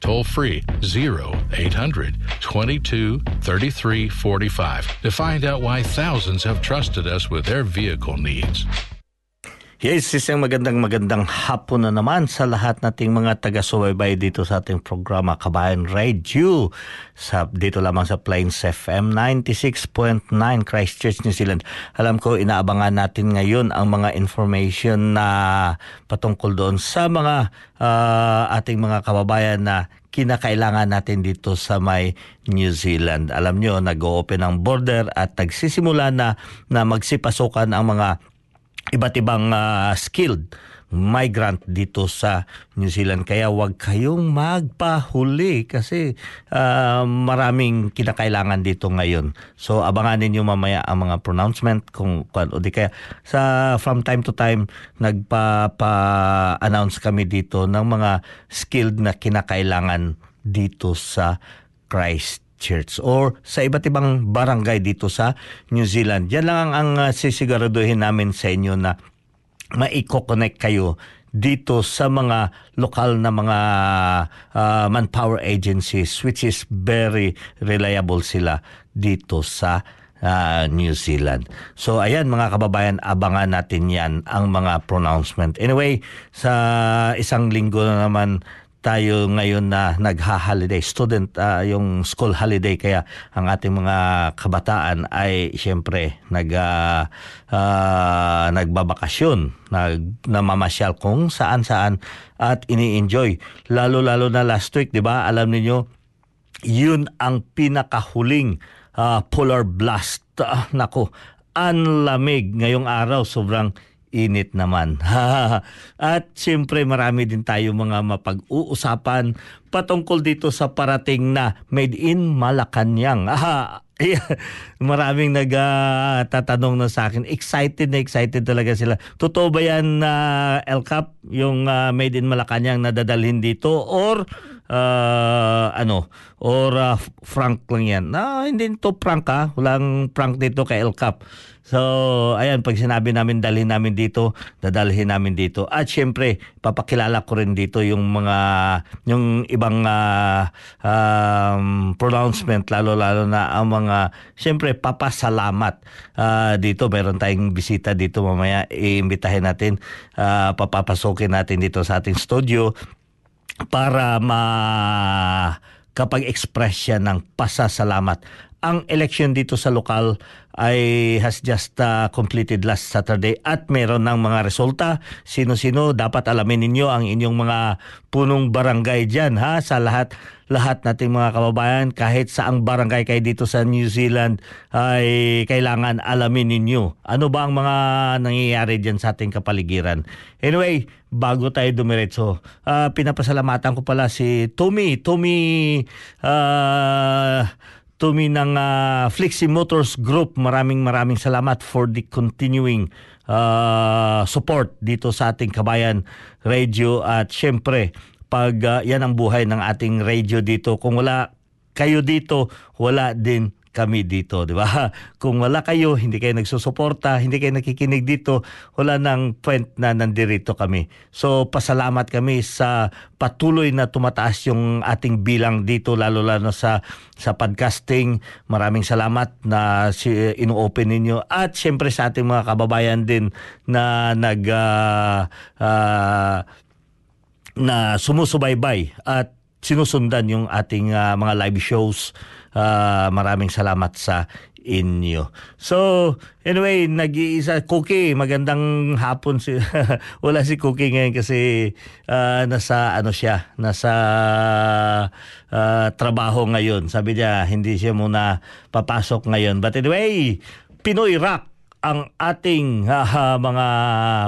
toll free 0800 22 33 45 to find out why thousands have trusted us with their vehicle needs. Yes, isang magandang magandang hapon na naman sa lahat nating mga taga-subaybay dito sa ating programa Kabayan Radio sa dito lamang sa Plains FM 96.9 Christchurch, New Zealand. Alam ko inaabangan natin ngayon ang mga information na patungkol doon sa mga uh, ating mga kababayan na kinakailangan natin dito sa may New Zealand. Alam nyo, nag-open ang border at nagsisimula na na magsipasukan ang mga iba't ibang uh, skilled migrant dito sa New Zealand. Kaya wag kayong magpahuli kasi uh, maraming kinakailangan dito ngayon. So abangan ninyo mamaya ang mga pronouncement kung, kung o di kaya sa from time to time nagpa-announce kami dito ng mga skilled na kinakailangan dito sa Christ church or sa iba't ibang barangay dito sa New Zealand. Yan lang ang, uh, sisiguraduhin namin sa inyo na maiko-connect kayo dito sa mga lokal na mga uh, manpower agencies which is very reliable sila dito sa uh, New Zealand. So ayan mga kababayan, abangan natin yan ang mga pronouncement. Anyway, sa isang linggo na naman tayo ngayon na nagha-holiday. Student uh, yung school holiday. Kaya ang ating mga kabataan ay siyempre nag uh, nagbabakasyon. Nag namamasyal kung saan-saan at ini-enjoy. Lalo-lalo na last week 'di ba? Alam niyo yun ang pinakahuling uh, polar blast. Uh, nako ang lamig ngayong araw. Sobrang init naman. At siyempre marami din tayo mga mapag-uusapan patungkol dito sa parating na Made in Malacanang. Maraming nagtatanong na sa akin. Excited na excited talaga sila. Totoo ba yan na uh, El Cap, yung uh, Made in Malacanang na dadalhin dito? Or uh, ano? Or uh, Frank lang yan? Na, hindi to prank ha. Walang prank dito kay El Cap. So, ayan, pag sinabi namin dalhin namin dito, dadalhin namin dito. At syempre, papakilala ko rin dito yung mga, yung ibang uh, um, pronouncement, lalo-lalo na ang mga, syempre, papasalamat uh, dito. Meron tayong bisita dito mamaya, iimbitahin natin, uh, papapasokin natin dito sa ating studio para ma kapag express siya ng pasasalamat ang election dito sa lokal ay has just uh, completed last Saturday at meron ng mga resulta. Sino-sino dapat alamin ninyo ang inyong mga punong barangay diyan ha sa lahat lahat nating mga kababayan kahit sa ang barangay kay dito sa New Zealand ay kailangan alamin ninyo ano ba ang mga nangyayari diyan sa ating kapaligiran. Anyway, bago tayo dumiretso, uh, pinapasalamatan ko pala si Tommy, Tommy uh, Tumi ng uh, Flexi Motors Group. Maraming maraming salamat for the continuing uh, support dito sa ating kabayan radio at syempre pag uh, yan ang buhay ng ating radio dito kung wala kayo dito wala din kami dito, di ba? Kung wala kayo, hindi kayo nagsusuporta, hindi kayo nakikinig dito, wala nang point na nandirito kami. So, pasalamat kami sa patuloy na tumataas yung ating bilang dito, lalo-lalo sa sa podcasting. Maraming salamat na si, ino-open ninyo. At syempre sa ating mga kababayan din na nag uh, uh, na sumusubaybay at sinusundan yung ating uh, mga live shows Uh, maraming salamat sa inyo. So, anyway, nag-iisa, Cookie, magandang hapon. Si, wala si Cookie ngayon kasi uh, nasa, ano siya, nasa uh, trabaho ngayon. Sabi niya, hindi siya muna papasok ngayon. But anyway, Pinoy Rock ang ating uh, mga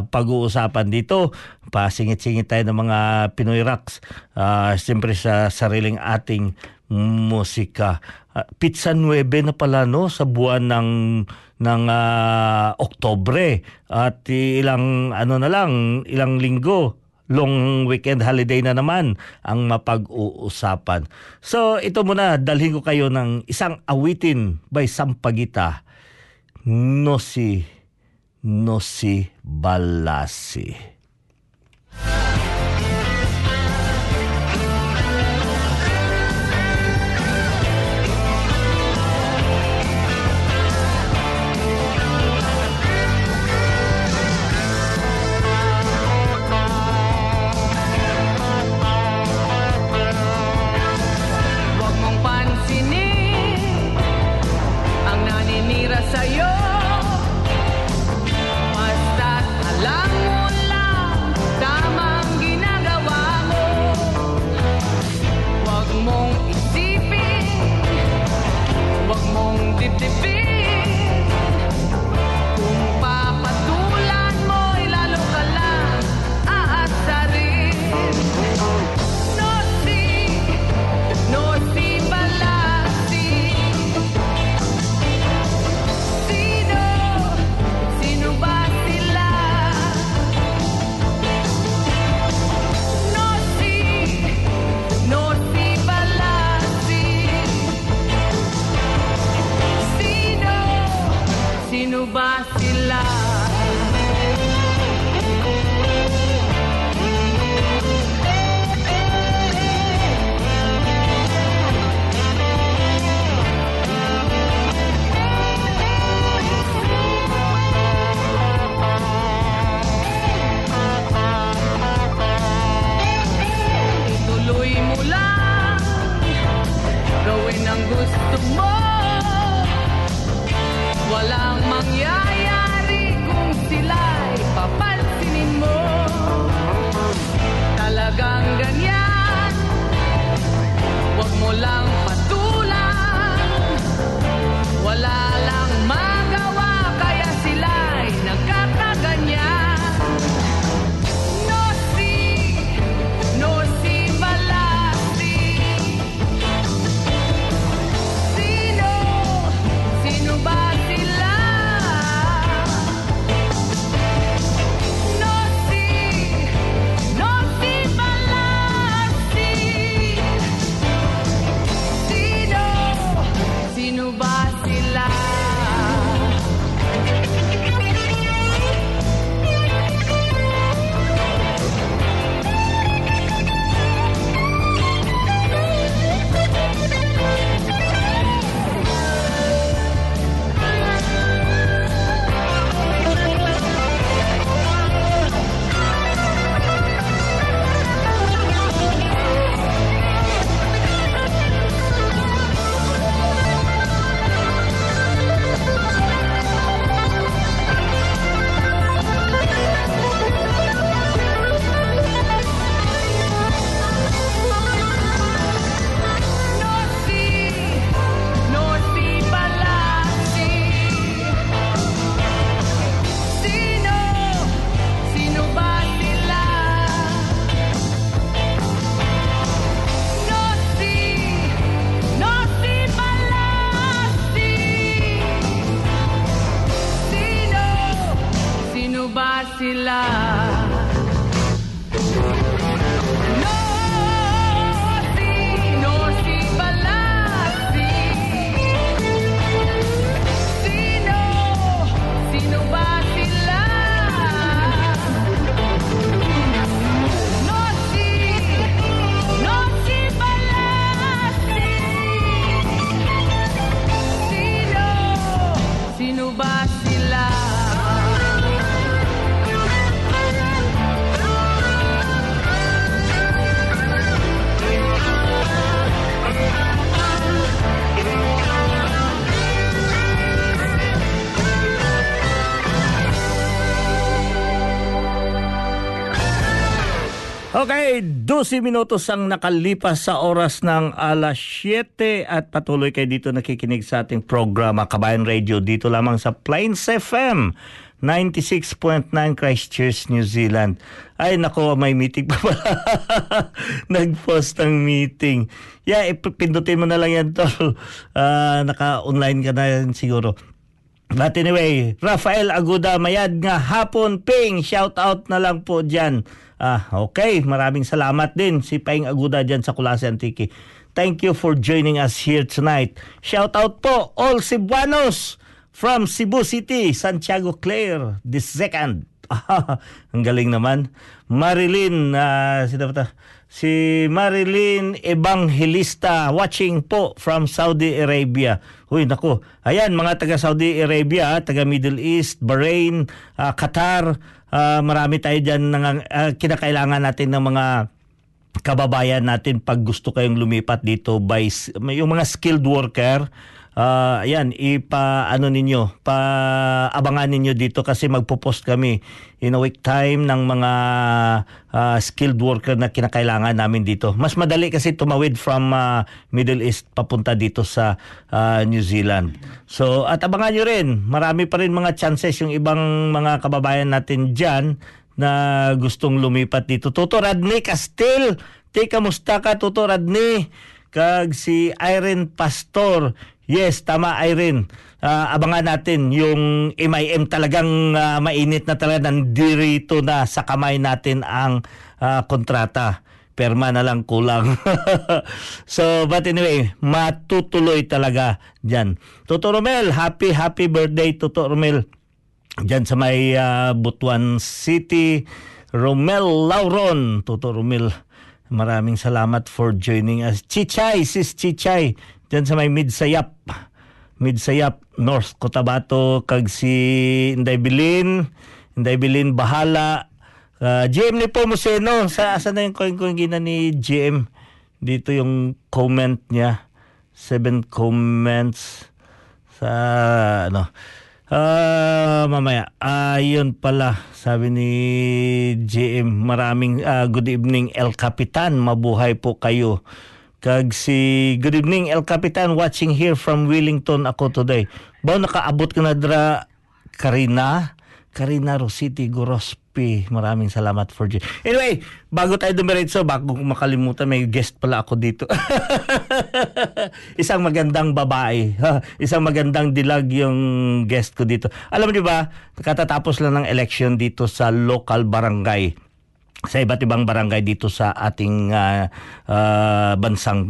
pag-uusapan dito. Pasingit-singit tayo ng mga Pinoy Rocks. Uh, Siyempre sa sariling ating musika. Uh, Pizza 9 na pala no sa buwan ng ng uh, Oktobre at ilang ano na lang ilang linggo long weekend holiday na naman ang mapag-uusapan. So ito muna dalhin ko kayo ng isang awitin by Sampagita. Nosi Nosi Balasi. Bye. 12 minutos ang nakalipas sa oras ng alas 7 at patuloy kayo dito nakikinig sa ating programa Kabayan Radio dito lamang sa Plains FM 96.9 Christchurch, New Zealand. Ay nako, may meeting pa pala. Nag-post ng meeting. Yeah, ipindutin mo na lang yan tol. Uh, naka-online ka na yan siguro. But anyway, Rafael Aguda Mayad nga hapon ping shout out na lang po diyan. Ah, okay, maraming salamat din si Paing Aguda diyan sa Kulase Antique. Thank you for joining us here tonight. Shout out po all Cebuanos from Cebu City, Santiago Clare, the second. Ah, ang galing naman. Marilyn, uh, sino ba ta? Si Marilyn Evangelista watching po from Saudi Arabia. Uy, nako. Ayan, mga taga Saudi Arabia, taga Middle East, Bahrain, uh, Qatar, uh, marami tayo dyan ng, uh, kinakailangan natin ng mga kababayan natin pag gusto kayong lumipat dito by yung mga skilled worker uh, ayan, ipa ano ninyo, pa abangan ninyo dito kasi magpo-post kami in a week time ng mga uh, skilled worker na kinakailangan namin dito. Mas madali kasi tumawid from uh, Middle East papunta dito sa uh, New Zealand. So, at abangan nyo rin, marami pa rin mga chances yung ibang mga kababayan natin dyan na gustong lumipat dito. Toto Radney Castil, te kamusta ka Toto Radney? Kag si Irene Pastor, Yes, tama Irene. Uh, abangan natin yung MIM talagang uh, mainit na talaga nandirito na sa kamay natin ang uh, kontrata. Perma na lang kulang. so, but anyway, matutuloy talaga dyan. Toto Romel, happy, happy birthday, Toto Romel. Dyan sa may uh, Butuan City. Romel Lauron, Toto Romel. Maraming salamat for joining us. Chichay, sis Chichay Diyan sa may Midsayap. Midsayap, North Cotabato, kag si Inday Bilin, Inday Bilin Bahala. Uh, GM ni po Museno, sa asa na yung coin coin gina ni GM. Dito yung comment niya. Seven comments sa ano. Uh, mamaya, ayun uh, pala, sabi ni GM, maraming uh, good evening El Capitan, mabuhay po kayo. Kag si Good evening El Capitan watching here from Wellington ako today. Ba nakaabot ka na dra Karina? Karina Rositi Gorospi. Maraming salamat for you. Anyway, bago tayo dumiretso, bago ko makalimutan, may guest pala ako dito. Isang magandang babae. Isang magandang dilag yung guest ko dito. Alam niyo ba, katatapos lang ng election dito sa local barangay sa iba't ibang barangay dito sa ating uh, uh, bansang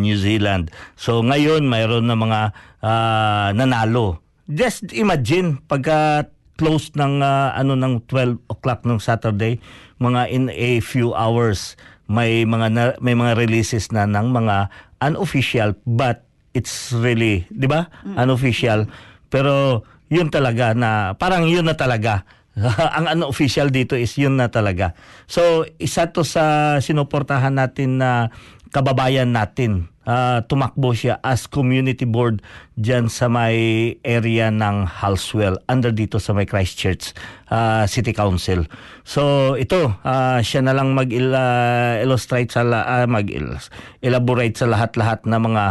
New Zealand. So ngayon mayroon na mga uh, nanalo. Just imagine pagka close ng uh, ano ng 12 o'clock ng Saturday, mga in a few hours may mga na, may mga releases na ng mga unofficial but it's really, 'di ba? Mm. Unofficial. Pero yun talaga na parang yun na talaga ang ano official dito is yun na talaga. So isa to sa sinuportahan natin na kababayan natin. Uh, tumakbo siya as community board dyan sa may area ng Halswell under dito sa may Christchurch uh, City Council. So ito uh, siya na lang mag-illustrate sa uh, mag-elaborate sa lahat-lahat na mga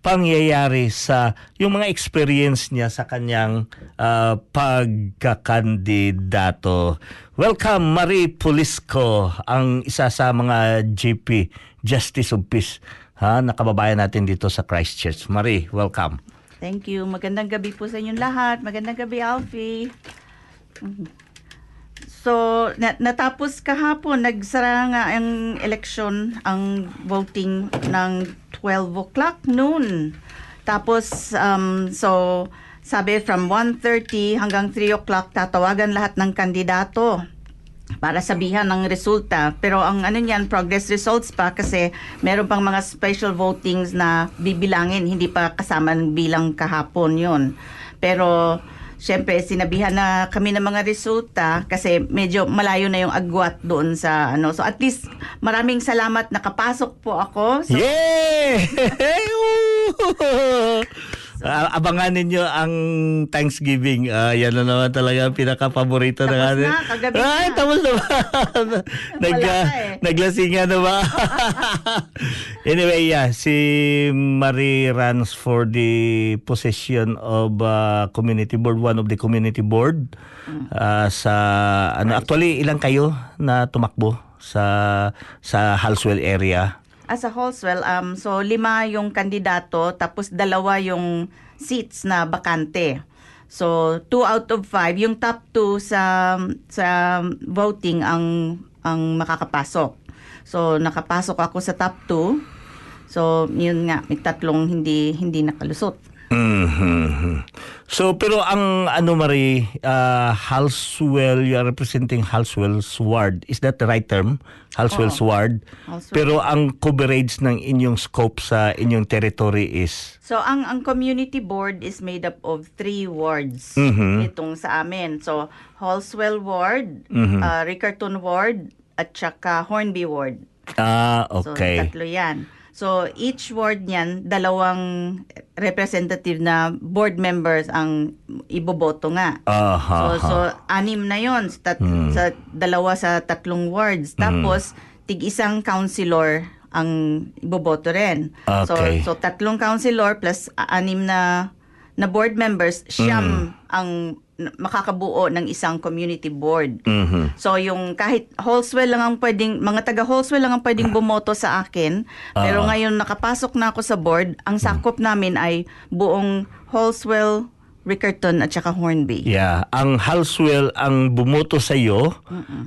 pangyayari sa yung mga experience niya sa kanyang uh, pagkakandidato. Welcome Marie Pulisco, ang isa sa mga GP, Justice of Peace, ha, nakababayan natin dito sa Christchurch. Marie, welcome. Thank you. Magandang gabi po sa inyong lahat. Magandang gabi, Alfie. So, na- natapos kahapon, nagsara nga ang election, ang voting ng 12 o'clock noon. Tapos, um, so, sabi from 1.30 hanggang 3 o'clock, tatawagan lahat ng kandidato para sabihan ng resulta. Pero ang ano niyan, progress results pa kasi meron pang mga special votings na bibilangin, hindi pa kasama ng bilang kahapon yon Pero Siyempre, sinabihan na kami ng mga resulta kasi medyo malayo na yung agwat doon sa ano. So at least maraming salamat nakapasok po ako. So, Yay! Ah, abangan ninyo ang Thanksgiving. Ah, yan na naman talaga ang pinaka-paborito ng Tapos atin. na, kagabi Ay, na. tapos na ba? Nag, ka eh. Naglasingan na ba? anyway, yeah, si Marie runs for the position of uh, community board, one of the community board. Ah, sa ano actually ilang kayo na tumakbo sa sa Halswell area? As a Holswell, um, so lima yung kandidato, tapos dalawa yung seats na bakante. So, two out of five, yung top two sa, sa voting ang, ang makakapasok. So, nakapasok ako sa top two. So, yun nga, may tatlong hindi, hindi nakalusot. Mhm. So pero ang ano Marie, uh, Halswell, you are representing Halswell's ward. Is that the right term? Halswell's ward. Halswell. Pero ang coverage ng inyong scope sa inyong territory is So, ang, ang community board is made up of three wards Mhm. itong sa amin. So, Holswell Ward, Mhm. uh, Riccarton Ward, at saka Hornby Ward. ah So, okay. tatlo yan. So, each ward niyan, dalawang representative na board members ang iboboto nga. Aha. So, so anim na yon sa, tat- Hmm. sa dalawa sa tatlong wards. Tapos, tig isang councilor ang iboboto rin. Okay. So, so tatlong councilor plus anim na na board members, siyam Hmm. ang makakabuo ng isang community board. Mhm. So yung kahit Holswell lang ang pwedeng, mga taga Holswell lang ang pwedeng bumoto sa akin. Pero Ah. ngayon nakapasok na ako sa board, ang sakop namin ay buong Holswell, Riccarton at saka Hornby. Yeah, ang Halswell ang bumoto sa iyo,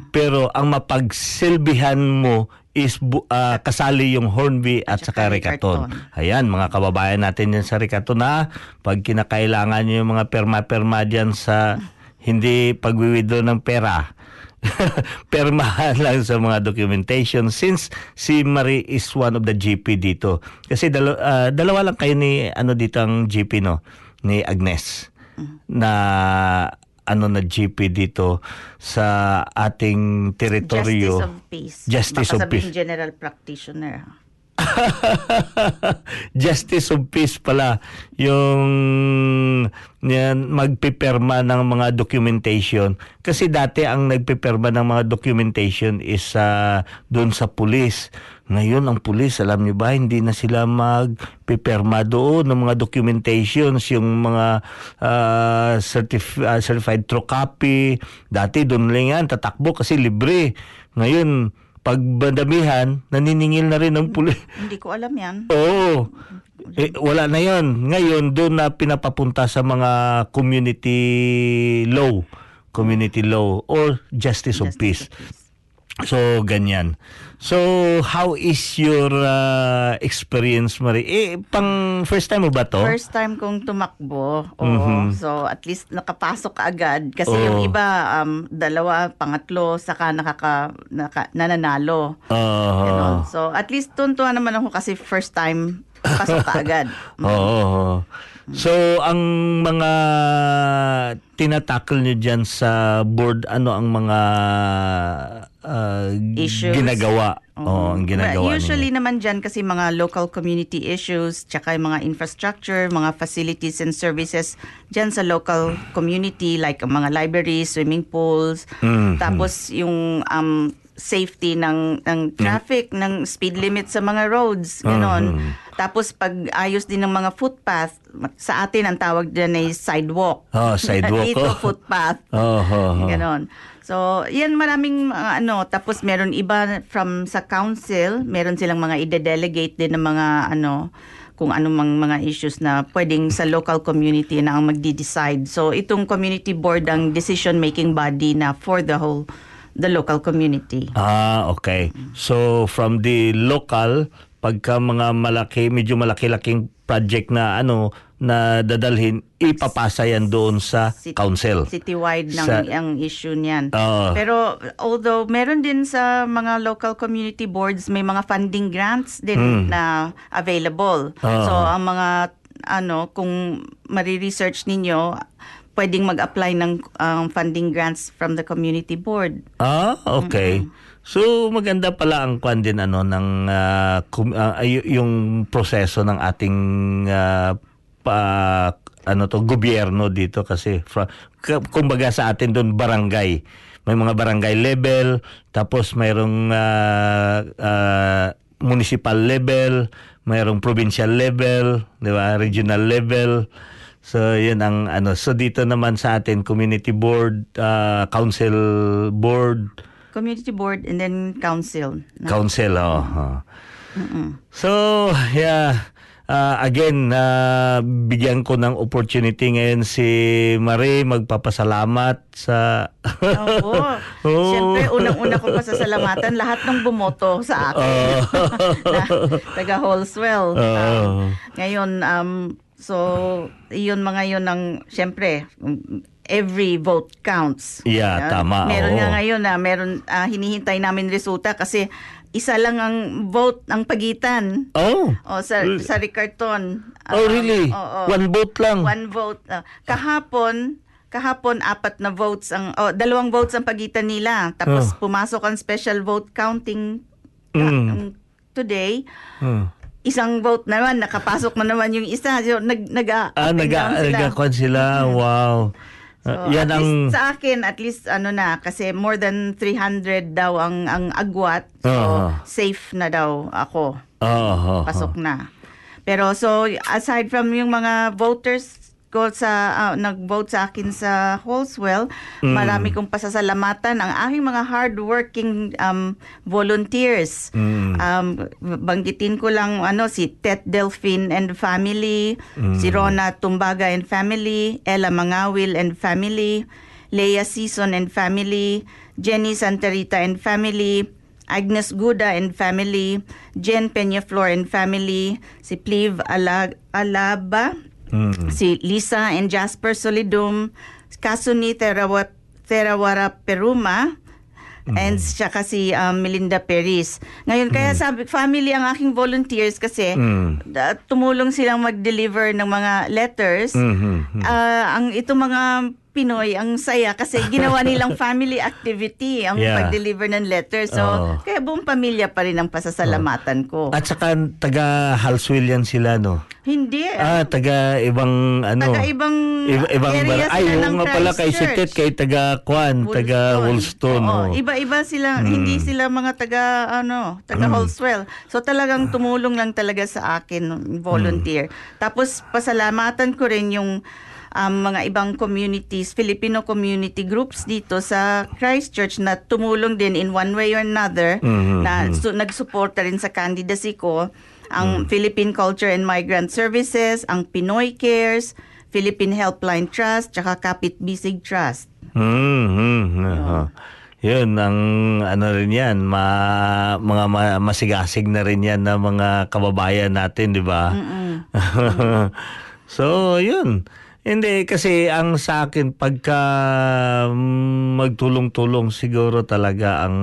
pero ang mapagsilbihan mo is ah, kasali yung Hornby at, saka Ricaton. Ayan, mga kababayan natin yan sa Ricaton na pag kinakailangan nyo yung mga perma-perma dyan sa hindi pagwiwidro ng pera. permahan lang sa mga documentation since si Marie is one of the GP dito. Kasi dalo, ah, dalawa lang kayo ni ano dito ang GP no ni Agnes na ano na GP dito sa ating teritoryo. Justice of Peace. Justice Baka of Peace. General Practitioner. Justice of Peace pala yung yan, magpiperma ng mga documentation. Kasi dati ang nagpiperma ng mga documentation is uh, doon sa pulis. Ngayon ang pulis, alam niyo ba, hindi na sila magpiperma doon ng mga documentations, yung mga ah, certif- ah, certified true copy. Dati doon lang yan, tatakbo kasi libre. Ngayon, pag bandamihan, naniningil na rin ng pulis. Hindi ko alam yan. Oo. Eh, wala na yon. Ngayon, doon na pinapapunta sa mga community law. Community law or justice, of Justice peace. of Peace. So, ganyan. So, how is your uh, experience, Marie? Eh, pang first time mo ba to? First time kong tumakbo. Oo. Mhm. So, at least nakapasok ka agad. Kasi Oo. yung iba, um, dalawa, pangatlo, saka nakaka, naka, nananalo. Ah. Ganon. So, at least tuntuan naman ako kasi first time, pasok ka agad. Oo. So, ang mga tinatakil nyo dyan sa board, ano ang mga uh, Issues. ginagawa? Oo, ang ginagawa Well, usually ninyo. naman dyan kasi mga local community issues, tsaka yung mga infrastructure, mga facilities and services dyan sa local community like ang mga libraries, swimming pools, Mhm. tapos yung um, safety ng ng traffic, ng speed limit sa mga roads. Mhm. Tapos pag ayos din ng mga footpath, sa atin ang tawag dyan ay sidewalk. Oh, sidewalk. Dito oh. footpath. Oh, oh, oh. Ganon. So, yan maraming mga ano. Tapos meron iba from sa council, meron silang mga ide-delegate din ng mga ano, kung anong mga, mga issues na pwedeng sa local community na ang magdi-decide. So, itong community board ang decision-making body na for the whole, the local community. Ah, okay. So from the local, pagka mga malaki, medyo malaki-laking project na ano na dadalhin, ipapasa yan doon sa Cit- council. Citywide ng Sa- ang issue niyan. Oo. Pero although meron din sa mga local community boards may mga funding grants din Hmm. na available. Oo. So ang mga ano kung mari-research ninyo pwedeng mag-apply ng um, funding grants from the community board. Ah, okay. So maganda pala ang kwan din ano ng kum- ah, ay- yung proseso ng ating ah, pa ano to gobyerno dito kasi fra, kumbaga sa atin doon barangay may mga barangay level tapos mayroong ah, ah, municipal level mayroong provincial level di ba regional level so yun ang ano so dito naman sa atin community board ah, council board Community board and then council. council oh, oh. So, yeah. Uh, again, uh, bigyan ko ng opportunity ngayon si Marie magpapasalamat sa... Oo. Oo. Siyempre, unang-una ko pasasalamatan lahat ng bumoto sa akin. na, taga Holswell. Um, ngayon, um, so, iyon mga yun ng, siyempre, um, every vote counts. Yeah, Ah, tama, Meron oo. nga ngayon na meron ah, hinihintay namin resulta kasi isa lang ang vote ang pagitan. oh. O sa sa Ricarton. Oh, Um, really? oo. One vote lang? One vote. Ah, kahapon, kahapon apat na votes ang oh, dalawang votes ang pagitan nila. Tapos Oh. pumasok ang special vote counting Mm. um, today. Hmm. Isang vote naman nakapasok na naman yung isa. So, nag nag Ah, naga, nagakon sila. Wow. So, Ah, yan ang... sa akin, at least ano na, kasi more than 300 daw ang, ang agwat. So, Oo. safe na daw ako. Oh. pasok na. Pero so aside from yung mga voters ko sa ah, nag-vote sa akin sa Holswell, Mm. marami kong pasasalamatan ang aking mga hardworking um, volunteers. Mm. Um, banggitin ko lang ano si Tet Delphine and family, Mm. si Rona Tumbaga and family, Ella Mangawil and family, Leia Season and family, Jenny Santarita and family, Agnes Guda and family, Jen Peñaflor and family, si Pliv Ala- Alaba, Mm. si Lisa and Jasper Solidum, Kasuni Terawa, Terawara Peruma, and saka si um, Melinda Peris. Ngayon, kaya sabi, family ang aking volunteers kasi Mm. da- tumulong silang mag-deliver ng mga letters. Mhm. Ah, ang ito mga Pinoy, ang saya kasi ginawa nilang family activity ang Yeah. pag-deliver ng letters. So, Oo. kaya buong pamilya pa rin ang pasasalamatan ko. At saka taga Halswell yan sila, no? Hindi. Ah, taga ibang ano? Taga ibang Iba- ibang bar- Ay, sila oo ng nga pala kay si Christchurch. Tet, kay taga Kwan, taga Woolston. Oo, oh. Iba-iba sila, hindi sila mga taga ano, taga Holswell. So talagang tumulong lang talaga sa akin volunteer. Tapos pasalamatan ko rin yung um, mga ibang communities, Filipino community groups dito sa Christchurch na tumulong din in one way or another Mhm, na su- nagsuporta rin sa candidacy ko ang Philippine Culture and Migrant Services, ang Pinoy Cares, Philippine Helpline Trust, tsaka Kapit Bisig Trust. Hmm, hmm, oo. Yun, ang ano rin yan, ma, mga ma- masigasig na rin yan na mga kababayan natin, di ba? so, yun. Hindi, kasi ang sa akin, pagka mm, magtulong-tulong siguro talaga ang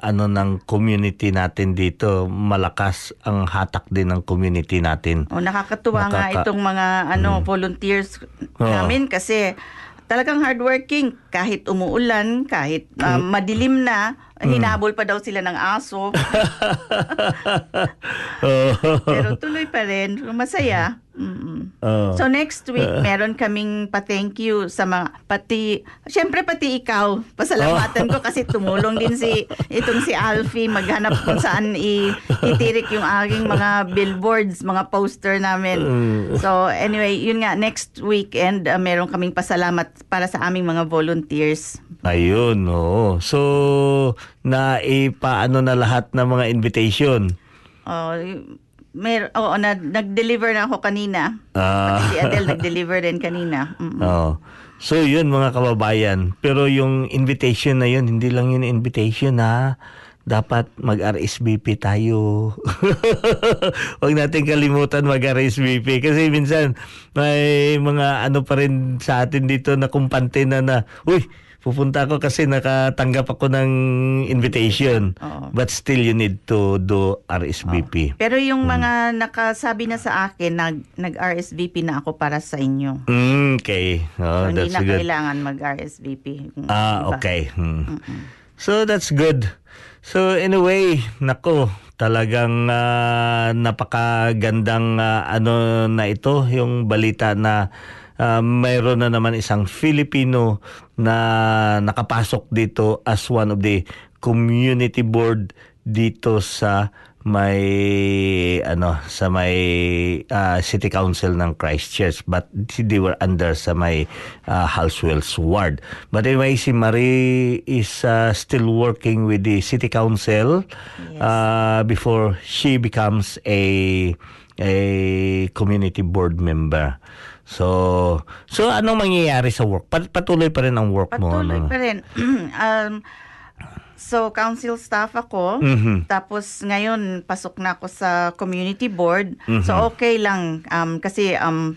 ano ng community natin dito, malakas ang hatak din ng community natin. O nakakatuwa nga Nakaka- itong mga ano volunteers Oo. namin kasi talagang hardworking kahit umuulan, kahit uh, madilim na, hinabol pa daw sila ng aso. Pero tuloy pa rin, masaya. Mm-mm. Oo. So next week, meron kaming pa-thank you sa mga, pati, syempre pati ikaw, pasalamatan ko kasi tumulong din si, itong si Alfie, maghanap kung saan i- itirik yung aking mga billboards, mga poster namin. So anyway, yun nga, next weekend, uh, meron kaming pasalamat para sa aming mga volunteers. Ayun, oo. So, na ipaano na lahat ng mga invitation. Oh, mer oo, na, nag-deliver na ako kanina. Ah. Pati si Adele nag-deliver din kanina. Mm. Oo. So, yun mga kababayan. Pero yung invitation na yun, hindi lang yun invitation ha. Dapat mag-RSVP tayo. Huwag natin kalimutan mag-RSVP. Kasi minsan, may mga ano pa rin sa atin dito na kumpante na na, Uy, pupunta ako kasi nakatanggap ako ng invitation. Oo. But still, you need to do RSVP. Pero yung mga nakasabi na sa akin, nag, nag-RSVP na ako para sa inyo. Mm, okay. Oh, so, hindi that's na good. kailangan mag-RSVP. Yung Ah, iba. okay. Hmm. So that's good. So anyway, nako, Talagang ah, napakagandang ah, ano na ito, yung balita na ah, mayroon na naman isang Filipino na nakapasok dito as one of the community board dito sa may ano sa may ah, city council ng Christchurch. But they were under sa may uh, Halswell's ward. But anyway si Marie is ah, still working with the city council ah, before she becomes a a community board member so so anong mangyayari sa work Pat- patuloy pa rin ang work mo Patuloy ano? pa rin. um, so, council staff ako. Mhm. Tapos, ngayon, pasok na ako sa community board. Mhm. So, okay lang. Um, kasi, um,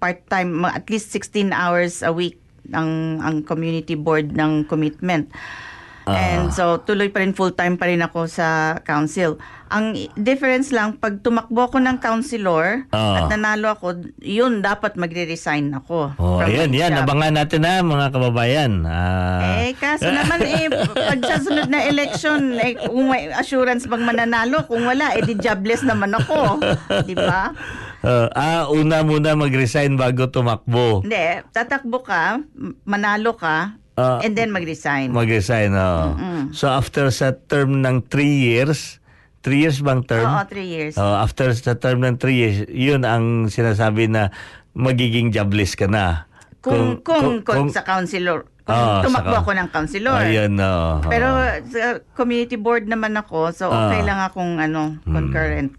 part-time, at least 16 hours a week ang, ang community board ng commitment. And so, tuloy pa rin, full-time pa rin ako sa council. Ang difference lang, pag tumakbo ako ng councilor Ah. at nanalo ako, yun, dapat magre-resign ako. Oh, from ayan, my yan. job. Abangan natin na, mga kababayan. Ah, Eh, kaso naman eh, pag sa sunod na election, eh, kung may assurance bang mananalo, kung wala, eh di jobless naman ako. Di ba? ah, ah, una muna mag-resign bago tumakbo. Hindi, tatakbo ka, manalo ka, Ah, and then mag-resign. Mag-resign, oh. So, after sa term ng 3 years, 3 years bang term? Oo, three years. Oh, after sa term ng 3 years, yun ang sinasabi na magiging jobless ka na. kung, kung, kung, sa councilor, kung Ah, sa tumakbo coun- ako ng councilor. Ayun, oh. Pero sa community board naman ako, so okay Ah. lang akong ano, concurrent.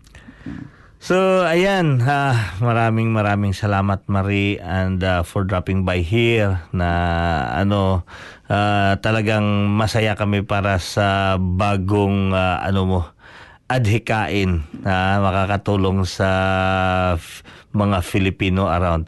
So, ayan, ha, maraming maraming salamat Marie and uh, for dropping by here na ano uh, talagang masaya kami para sa bagong uh, ano mo adhikain na makakatulong sa f- mga Filipino around.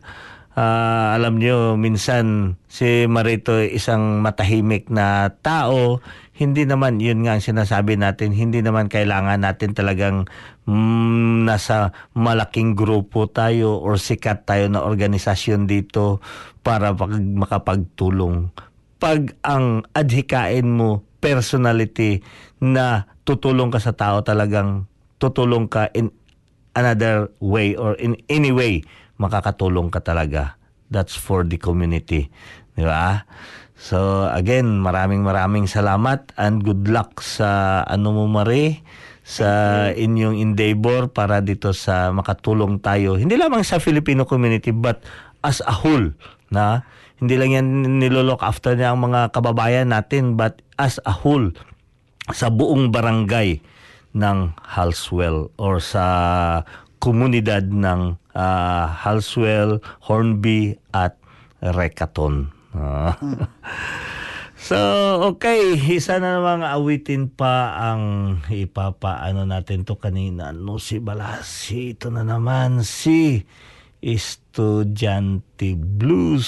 Ah, alam niyo, minsan si Marito isang matahimik na tao. Hindi naman, yun nga ang sinasabi natin, hindi naman kailangan natin talagang mm, nasa malaking grupo tayo or sikat tayo na organisasyon dito para pag, makapagtulong. Pag ang adhikain mo, personality na tutulong ka sa tao talagang tutulong ka in another way or in any way makakatulong ka talaga. That's for the community. Di ba? So again, maraming maraming salamat and good luck sa ano mo Marie sa inyong endeavor para dito sa makatulong tayo. Hindi lamang sa Filipino community but as a whole na hindi lang yan nilolook after niya ang mga kababayan natin but as a whole sa buong barangay ng Halswell or sa komunidad ng ah, Halswell, Hornby at Recaton. So, okay. Isa na namang awitin pa ang ipapaano natin to kanina. No, si Balasi. Ito na naman si Estudyante Blues.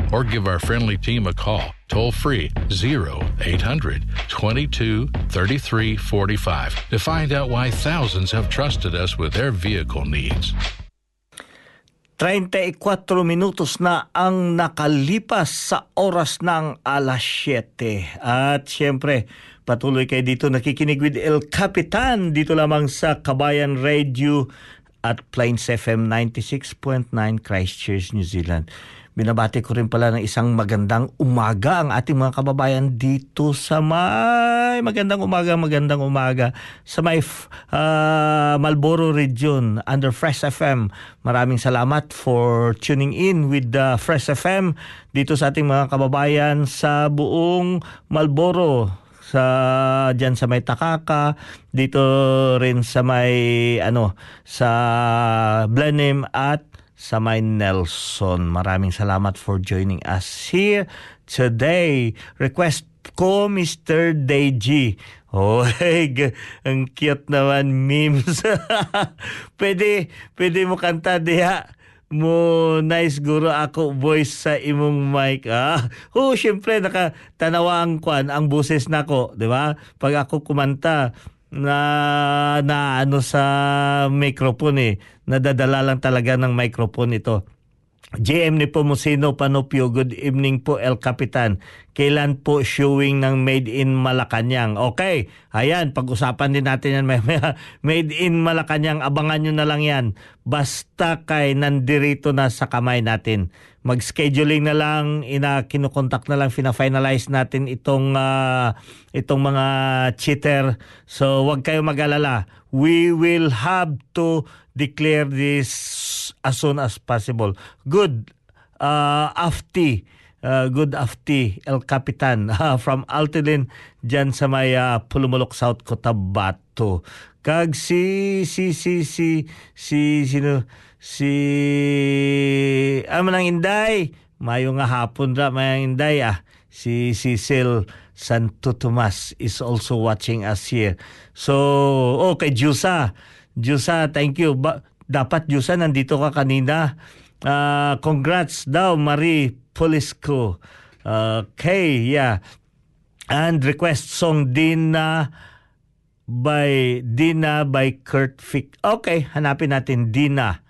or give our friendly team a call toll free 0800 22 33 45 to find out why thousands have trusted us with their vehicle needs. 34 minutos na ang nakalipas sa oras ng alas 7. At siyempre, patuloy kayo dito nakikinig with El Capitan dito lamang sa Kabayan Radio at Plains FM 96.9 Christchurch, New Zealand. Binabati ko rin pala ng isang magandang umaga ang ating mga kababayan dito sa may magandang umaga, magandang umaga sa may uh, Malboro region under Fresh FM. Maraming salamat for tuning in with the Fresh FM dito sa ating mga kababayan sa buong Malboro sa diyan sa may Takaka dito rin sa may ano sa Blenheim at sa may Nelson. Maraming salamat for joining us here today. Request ko Mr. Deji. Oh, ang cute naman memes. pwede, pwede mo kanta diha mo nice guro ako voice sa imong mic ah oh syempre nakatanawa ang kwan ang boses nako di ba pag ako kumanta na na ano sa microphone eh. Nadadala lang talaga ng microphone ito JM ni Pomusino Panopio, good evening po El Capitan. Kailan po showing ng Made in Malacanang? Okay, ayan, pag-usapan din natin yan. Made in Malacanang, abangan nyo na lang yan. Basta kay nandirito na sa kamay natin. Mag-scheduling na lang, ina kinukontak na lang, fina-finalize natin itong, uh, itong mga cheater. So, wag kayo mag-alala. We will have to declare this as soon as possible. Good uh, afti, uh, good afti, El Capitan uh, from Altilin dyan sa may uh, Pulumulok South Cotabato. Kag si si si si si sino si aman ang Inday mayo nga hapon ra mayang Inday ah si Cecil Santo Tomas is also watching us here. So, okay, Jusa. Jusa, thank you. Ba- dapat Jusa nandito ka kanina. Uh, congrats daw Marie Polisco. Okay, yeah. And request song Dina by Dina by Kurt Fick. Okay, hanapin natin Dina.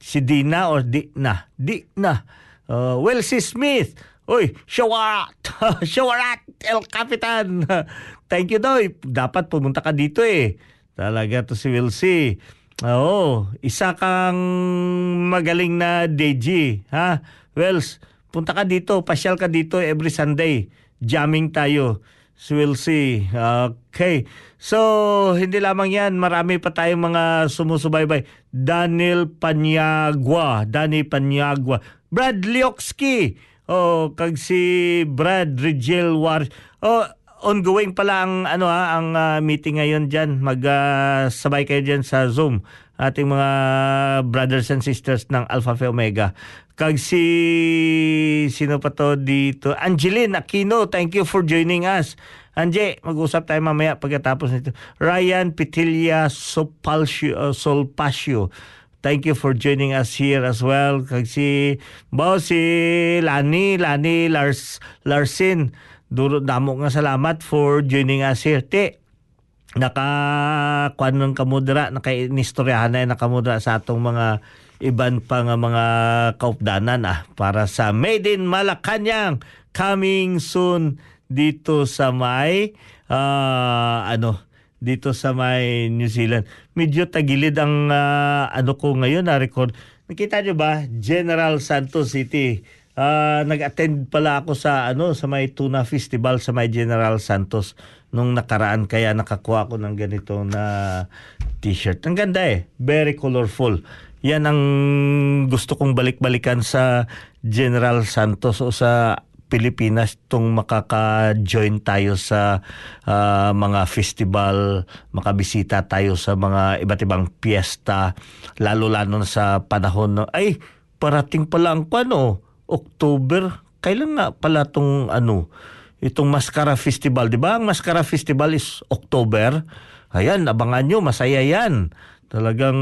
Si Dina or Dina? Dina. Uh, well, si Smith. Uy, shawarat! shawarat! El Capitan! Thank you daw. Dapat pumunta ka dito eh. Talaga to si Will C. Oo, isa kang magaling na DJ. Ha? Wells, punta ka dito. Pasyal ka dito every Sunday. Jamming tayo. So we'll see. Okay. So, hindi lamang yan. Marami pa tayong mga sumusubaybay. Daniel Panyagwa. Danny Panyagwa. Brad Liokski. Oh, kag si Brad Rigel War. Oh, ongoing pala ang ano ha, ang uh, meeting ngayon diyan. Mag-sabay uh, kayo diyan sa Zoom. Ating mga brothers and sisters ng Alpha Phi Omega. Kag si sino pa to dito? Angeline Aquino, thank you for joining us. Anje, mag-usap tayo mamaya pagkatapos nito. Ryan Pitilia Sopalcio, uh, Solpacio. Thank you for joining us here as well. Kag si Bao si Lani, Lani Lars Larsin. Duro damo nga salamat for joining us here. Te, naka kwan ng kamudra, naka inistoryahan na nakamudra sa atong mga iban pa nga mga kaupdanan ah para sa Made in Malacanang coming soon dito sa may ah, ano dito sa may New Zealand. Medyo tagilid ang ah, ano ko ngayon na record. Nakita nyo ba General Santos City? Ah, nag-attend pala ako sa ano sa may Tuna Festival sa may General Santos nung nakaraan kaya nakakuha ko ng ganito na t-shirt. Ang ganda eh. Very colorful. Yan ang gusto kong balik-balikan sa General Santos o sa Pilipinas tung makaka-join tayo sa ah, mga festival, makabisita tayo sa mga iba't ibang piyesta, lalo-lalo sa panahon na, ay, parating pala ang ano, October, kailan nga pala tong ano, itong Mascara Festival, di ba? Ang Mascara Festival is October. Ayan, abangan nyo, masaya yan. Talagang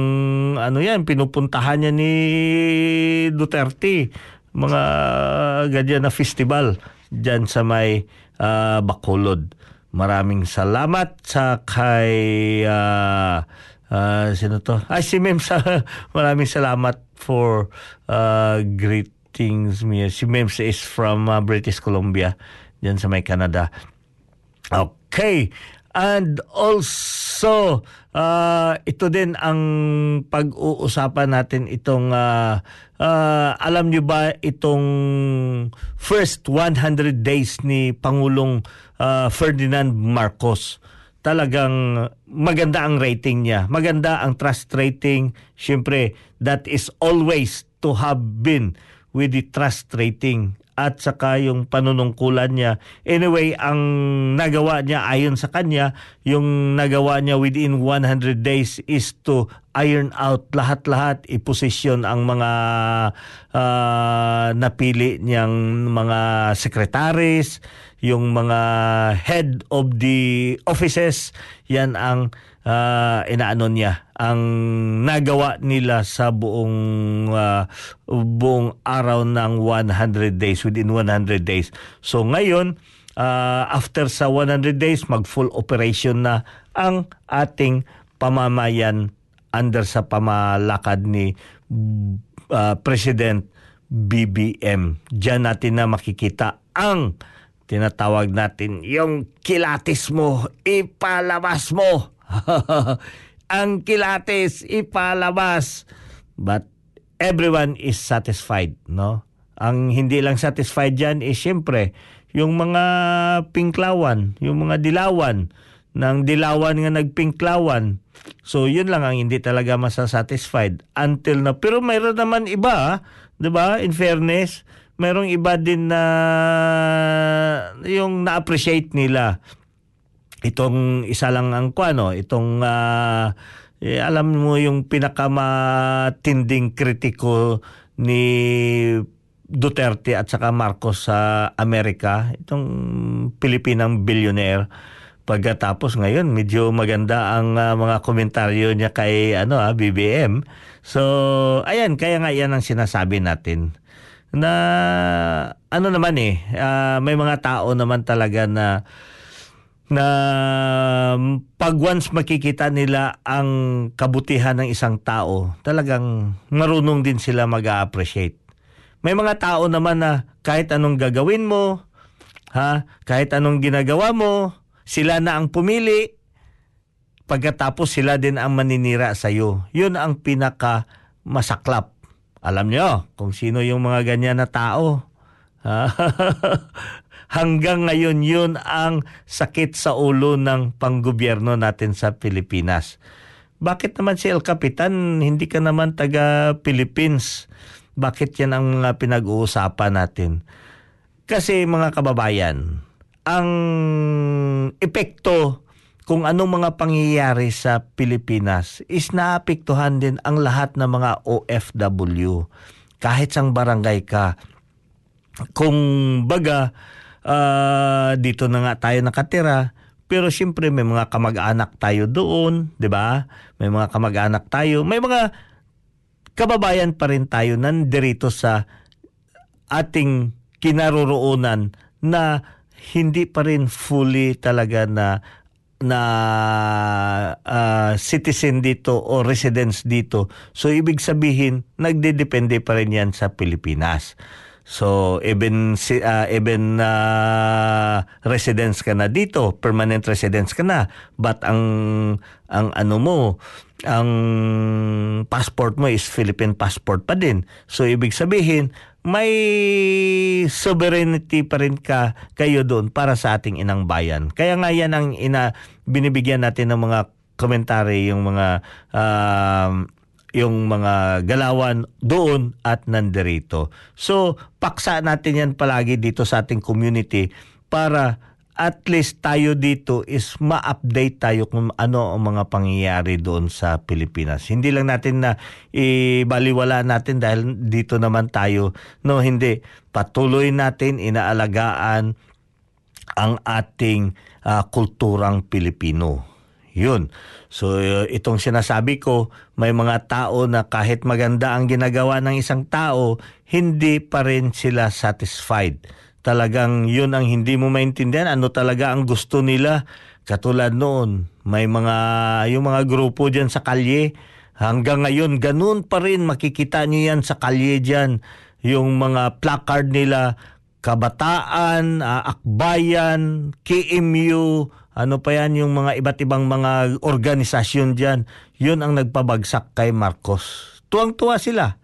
ano yan, pinupuntahan niya ni Duterte mga ganyan na festival dyan sa may ah, Bacolod. Maraming salamat sa kay ah, ah, sino to? Ay si Mem sa maraming salamat for ah, greetings me. Si Mem is from ah, British Columbia dyan sa may Canada. Okay. And also, uh, ito din ang pag-uusapan natin itong, uh, uh, alam nyo ba itong first 100 days ni Pangulong uh, Ferdinand Marcos? Talagang maganda ang rating niya. Maganda ang trust rating. Siyempre, that is always to have been with the trust rating at saka yung panunungkulan niya. Anyway, ang nagawa niya ayon sa kanya, yung nagawa niya within 100 days is to iron out lahat-lahat, iposisyon ang mga ah, napili niyang mga secretaries, yung mga head of the offices, yan ang ah, inaano niya ang nagawa nila sa buong ah, buong araw ng 100 days within 100 days. So ngayon ah, after sa 100 days mag full operation na ang ating pamamayan under sa pamalakad ni ah, President BBM. Diyan natin na makikita ang tinatawag natin yung kilatis mo, ipalabas mo. ang kilatis, ipalabas. But everyone is satisfied, no? Ang hindi lang satisfied dyan is siyempre yung mga pinklawan, yung mga dilawan, ng dilawan nga nagpinklawan. So yun lang ang hindi talaga masasatisfied until na pero mayroon naman iba, 'di ba? In fairness, mayroong iba din na yung na-appreciate nila itong isa lang ang kwano, itong ah, eh, alam mo yung pinakamatinding kritiko ni Duterte at saka Marcos sa Amerika, itong Pilipinang billionaire. Pagkatapos ngayon, medyo maganda ang ah, mga komentaryo niya kay ano ah, BBM. So, ayan, kaya nga yan ang sinasabi natin na ano naman eh, ah, may mga tao naman talaga na na pag once makikita nila ang kabutihan ng isang tao, talagang marunong din sila mag-appreciate. May mga tao naman na kahit anong gagawin mo, ha, kahit anong ginagawa mo, sila na ang pumili, pagkatapos sila din ang maninira sa iyo. Yun ang pinaka masaklap. Alam nyo kung sino yung mga ganyan na tao. Hanggang ngayon yun ang sakit sa ulo ng panggobyerno natin sa Pilipinas. Bakit naman si El Capitan, hindi ka naman taga Philippines? Bakit yan ang mga pinag-uusapan natin? Kasi mga kababayan, ang epekto kung anong mga pangyayari sa Pilipinas is naapektuhan din ang lahat ng mga OFW. Kahit sang barangay ka, kung baga ah, dito na nga tayo nakatira, pero siyempre may mga kamag-anak tayo doon, 'di ba? May mga kamag-anak tayo, may mga kababayan pa rin tayo nandirito sa ating kinaroroonan na hindi pa rin fully talaga na na uh, citizen dito o residents dito. So ibig sabihin, nagdedepende pa rin yan sa Pilipinas. So even uh, even uh, residence ka na dito, permanent residence ka na, but ang ang ano mo, ang passport mo is Philippine passport pa din. So ibig sabihin, may sovereignty pa rin ka kayo doon para sa ating inang bayan. Kaya nga yan ang ina binibigyan natin ng mga komentary yung mga uh, yung mga galawan doon at nandirito. So, paksa natin yan palagi dito sa ating community para at least tayo dito is ma-update tayo kung ano ang mga pangyayari doon sa Pilipinas. Hindi lang natin na ibaliwala natin dahil dito naman tayo. No, hindi. Patuloy natin inaalagaan ang ating uh, kulturang Pilipino. Yun. So uh, itong sinasabi ko, may mga tao na kahit maganda ang ginagawa ng isang tao, hindi pa rin sila satisfied. Talagang yun ang hindi mo maintindihan ano talaga ang gusto nila. Katulad noon may mga yung mga grupo diyan sa kalye hanggang ngayon ganun pa rin makikita niyo yan sa kalye diyan yung mga placard nila kabataan uh, akbayan KMU ano pa yan yung mga iba't ibang mga organisasyon diyan yun ang nagpabagsak kay Marcos tuwang-tuwa sila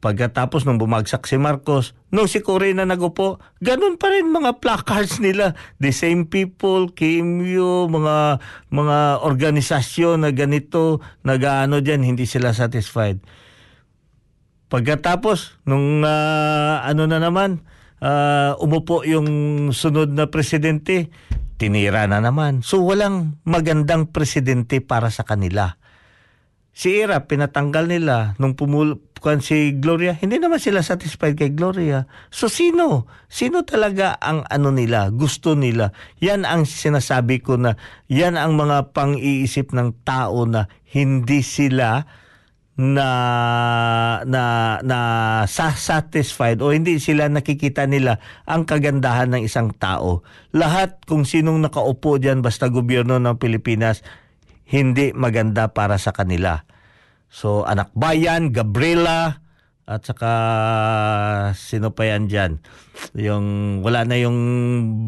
Pagkatapos nung bumagsak si Marcos, nung si Cory na nagupo, ganun pa rin mga placards nila. The same people, KMU, mga mga organisasyon na ganito, nagaano diyan, hindi sila satisfied. Pagkatapos nung uh, ano na naman, uh, umupo yung sunod na presidente, tinira na naman. So walang magandang presidente para sa kanila. Si Ira, pinatanggal nila nung pumul kuan si Gloria, hindi naman sila satisfied kay Gloria. So sino? Sino talaga ang ano nila, gusto nila? Yan ang sinasabi ko na yan ang mga pang-iisip ng tao na hindi sila na na na satisfied o hindi sila nakikita nila ang kagandahan ng isang tao. Lahat kung sinong nakaupo diyan basta gobyerno ng Pilipinas hindi maganda para sa kanila. So, anak bayan, Gabriela, at saka sino pa yan dyan? Yung, wala na yung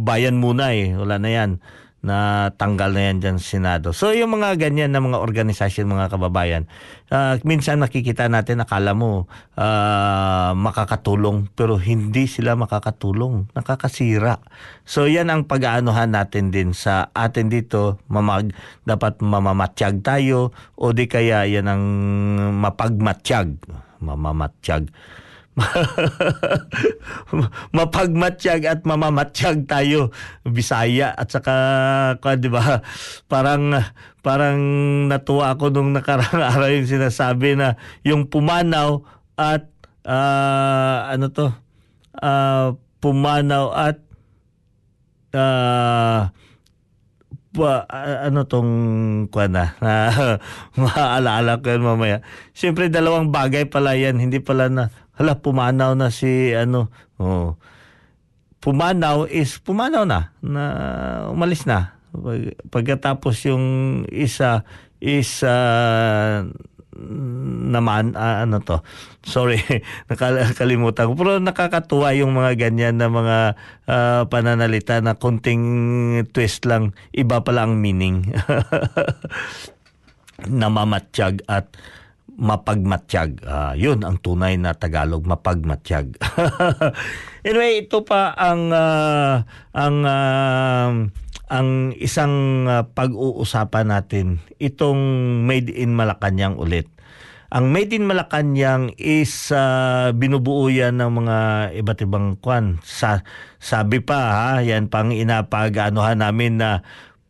bayan muna eh. Wala na yan na tanggal na yan dyan sa Senado. So yung mga ganyan na mga organisasyon, mga kababayan, uh, minsan nakikita natin, akala mo uh, makakatulong, pero hindi sila makakatulong, nakakasira. So yan ang pag-aanuhan natin din sa atin dito, mamag, dapat mamamatyag tayo, o di kaya yan ang mapagmatyag, mamamatsyag mapagmatsyag at mamamatsyag tayo. Bisaya at saka kwa, di ba? Parang parang natuwa ako nung nakarang araw yung sinasabi na yung pumanaw at uh, ano to? Uh, pumanaw at uh, pa, ano tong kuan na? Maaalala ko yan mamaya. Siyempre dalawang bagay pala yan, hindi pala na hala pumanaw na si ano oh. Pumanaw is pumanaw na na umalis na. Pag, pagkatapos yung isa is uh, naman uh, ano to? Sorry nakalimutan ko. Pero nakakatuwa yung mga ganyan na mga uh, pananalita na konting twist lang. Iba pala ang meaning. Namamatsyag at mapagmatsyag. Uh, yun ang tunay na Tagalog, mapagmatsyag. anyway, ito pa ang uh, ang uh, ang isang uh, pag-uusapan natin. Itong Made in Malacanang ulit. Ang Made in Malacanang is uh, binubuo yan ng mga iba't ibang kwan. Sa, sabi pa ha, yan pang inapag-anuhan namin na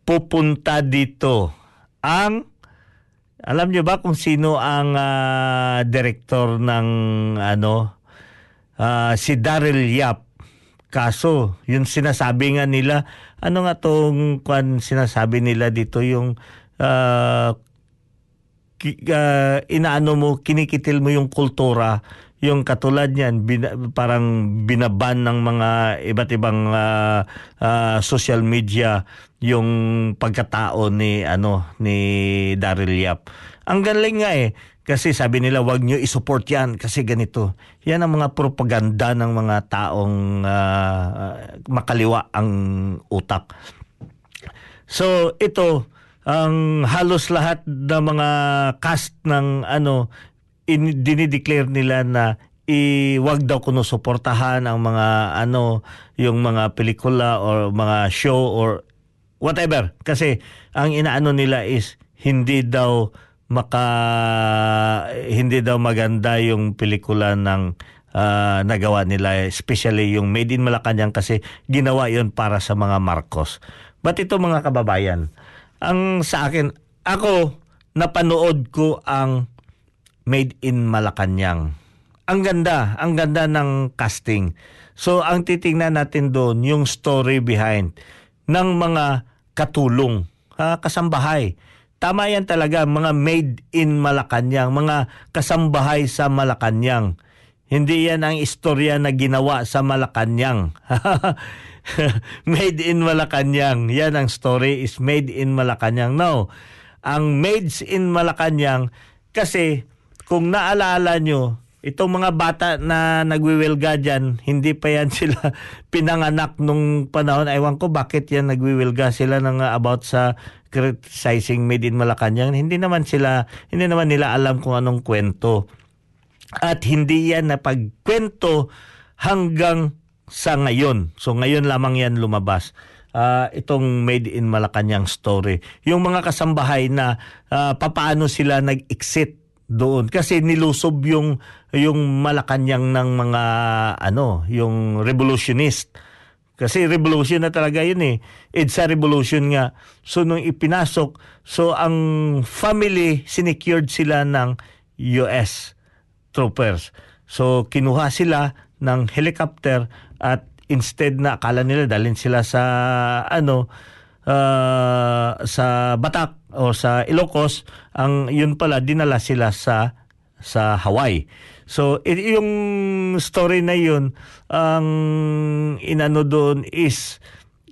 pupunta dito ang alam niyo ba kung sino ang uh, direktor ng ano uh, si Daryl Yap. Kaso, yung sinasabi nga nila, ano nga tong kwan sinasabi nila dito yung uh, ah, inaano mo, kinikitil mo yung kultura, yung katulad niyan, bina- parang binaban ng mga iba't ibang ah, ah, social media yung pagkatao ni ano ni Daryl Yap. Ang galing nga eh kasi sabi nila wag nyo isupport yan kasi ganito. Yan ang mga propaganda ng mga taong ah, makaliwa ang utak. So ito ang halos lahat ng mga cast ng ano in, dinideclare nila na i wag daw kuno suportahan ang mga ano yung mga pelikula or mga show or whatever kasi ang inaano nila is hindi daw maka hindi daw maganda yung pelikula ng ah, nagawa nila especially yung Made in Malacanang kasi ginawa yon para sa mga Marcos. But ito mga kababayan, ang sa akin ako napanood ko ang Made in Malacanang. Ang ganda, ang ganda ng casting. So ang titingnan natin doon yung story behind ng mga katulong, ha, kasambahay. Tama yan talaga, mga made in Malacanang, mga kasambahay sa Malacanang. Hindi yan ang istorya na ginawa sa Malacanang. made in Malacanang. Yan ang story is made in Malacanang. No, ang maids in Malacanang kasi kung naalala nyo, itong mga bata na nagwiwilga dyan, hindi pa yan sila pinanganak nung panahon. Ewan ko bakit yan nagwiwilga sila ng uh, about sa criticizing made in Malacanang. Hindi naman sila, hindi naman nila alam kung anong kwento. At hindi yan napagkwento hanggang sa ngayon. So ngayon lamang yan lumabas. Ah, itong Made in Malacanang story. Yung mga kasambahay na ah, papaano sila nag-exit doon kasi nilusob yung yung Malacanang ng mga ano, yung revolutionist. Kasi revolution na talaga yun eh. EDSA revolution nga. So nung ipinasok, so ang family sinecured sila ng US troopers. So kinuha sila ng helicopter at instead na akala nila dalhin sila sa ano ah, sa Batak o sa Ilocos, ang yun pala dinala sila sa sa Hawaii. So yung story na yun ang inano doon is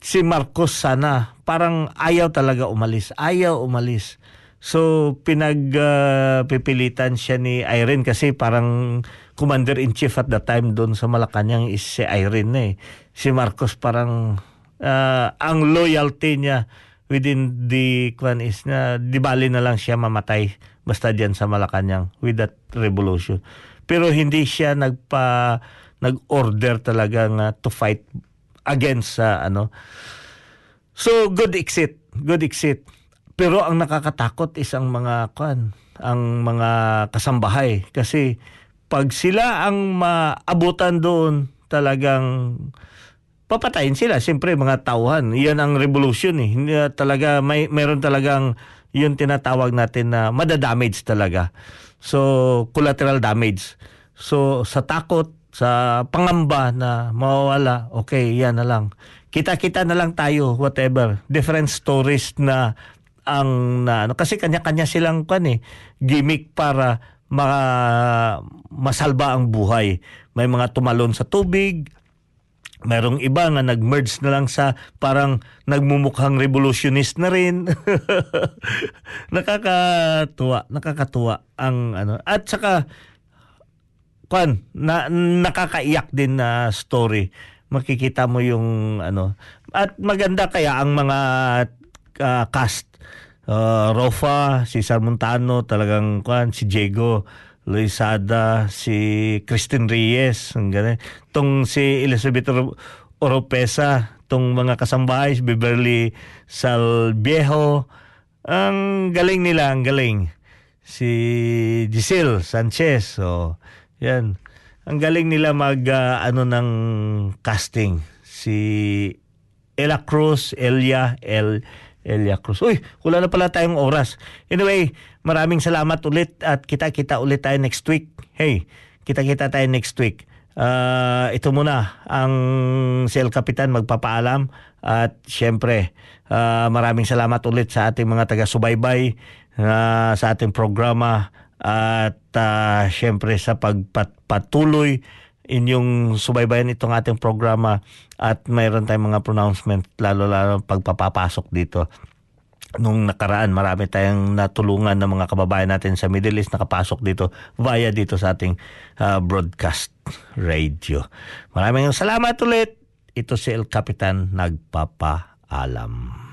si Marcos sana parang ayaw talaga umalis. Ayaw umalis. So pinag ah, pipilitan siya ni Irene kasi parang commander-in-chief at the time doon sa Malacanang is si Irene eh. Si Marcos parang ah, ang loyalty niya within the kwan is na di bali na lang siya mamatay basta diyan sa Malacanang with that revolution. Pero hindi siya nagpa nag-order talaga nga to fight against sa ano. So good exit, good exit. Pero ang nakakatakot is ang mga kwan, ang mga kasambahay kasi pag sila ang maabutan doon talagang papatayin sila. Siyempre, mga tauhan. Yan ang revolution eh. Hindi na talaga, may, meron talagang yung tinatawag natin na madadamage talaga. So, collateral damage. So, sa takot, sa pangamba na mawawala, okay, yan na lang. Kita-kita na lang tayo, whatever. Different stories na ang na ano kasi kanya-kanya silang kan eh gimmick para ma, masalba ang buhay. May mga tumalon sa tubig, Merong iba nga nag-merge na lang sa parang nagmumukhang revolutionist na rin. nakakatuwa, nakakatuwa ang ano. At saka kwan, na, nakakaiyak din na story. Makikita mo yung ano. At maganda kaya ang mga ah, cast. Uh, Rofa, si Sarmontano, talagang kwan, si Diego Luisada, si Christine Reyes, ang ganun. Tong si Elizabeth Oro- Oropesa, tong mga kasambahay, si Beverly Salviejo, ang galing nila, ang galing. Si Giselle Sanchez, so, yan. Ang galing nila mag, ah, ano ng casting. Si Ella Cruz, Elia, El, Elia Cruz. Uy, wala na pala tayong oras. Anyway, Maraming salamat ulit at kita-kita ulit tayo next week. Hey, kita-kita tayo next week. Uh, ito muna ang si El Capitan magpapaalam at syempre uh, maraming salamat ulit sa ating mga taga-subaybay uh, sa ating programa at uh, syempre sa pagpatuloy inyong subaybayan itong ating programa at mayroon tayong mga pronouncement lalo-lalo pagpapapasok dito nung nakaraan marami tayong natulungan ng mga kababayan natin sa Middle East nakapasok dito via dito sa ating uh, broadcast radio. Maraming salamat ulit. Ito si El Capitan nagpapaalam.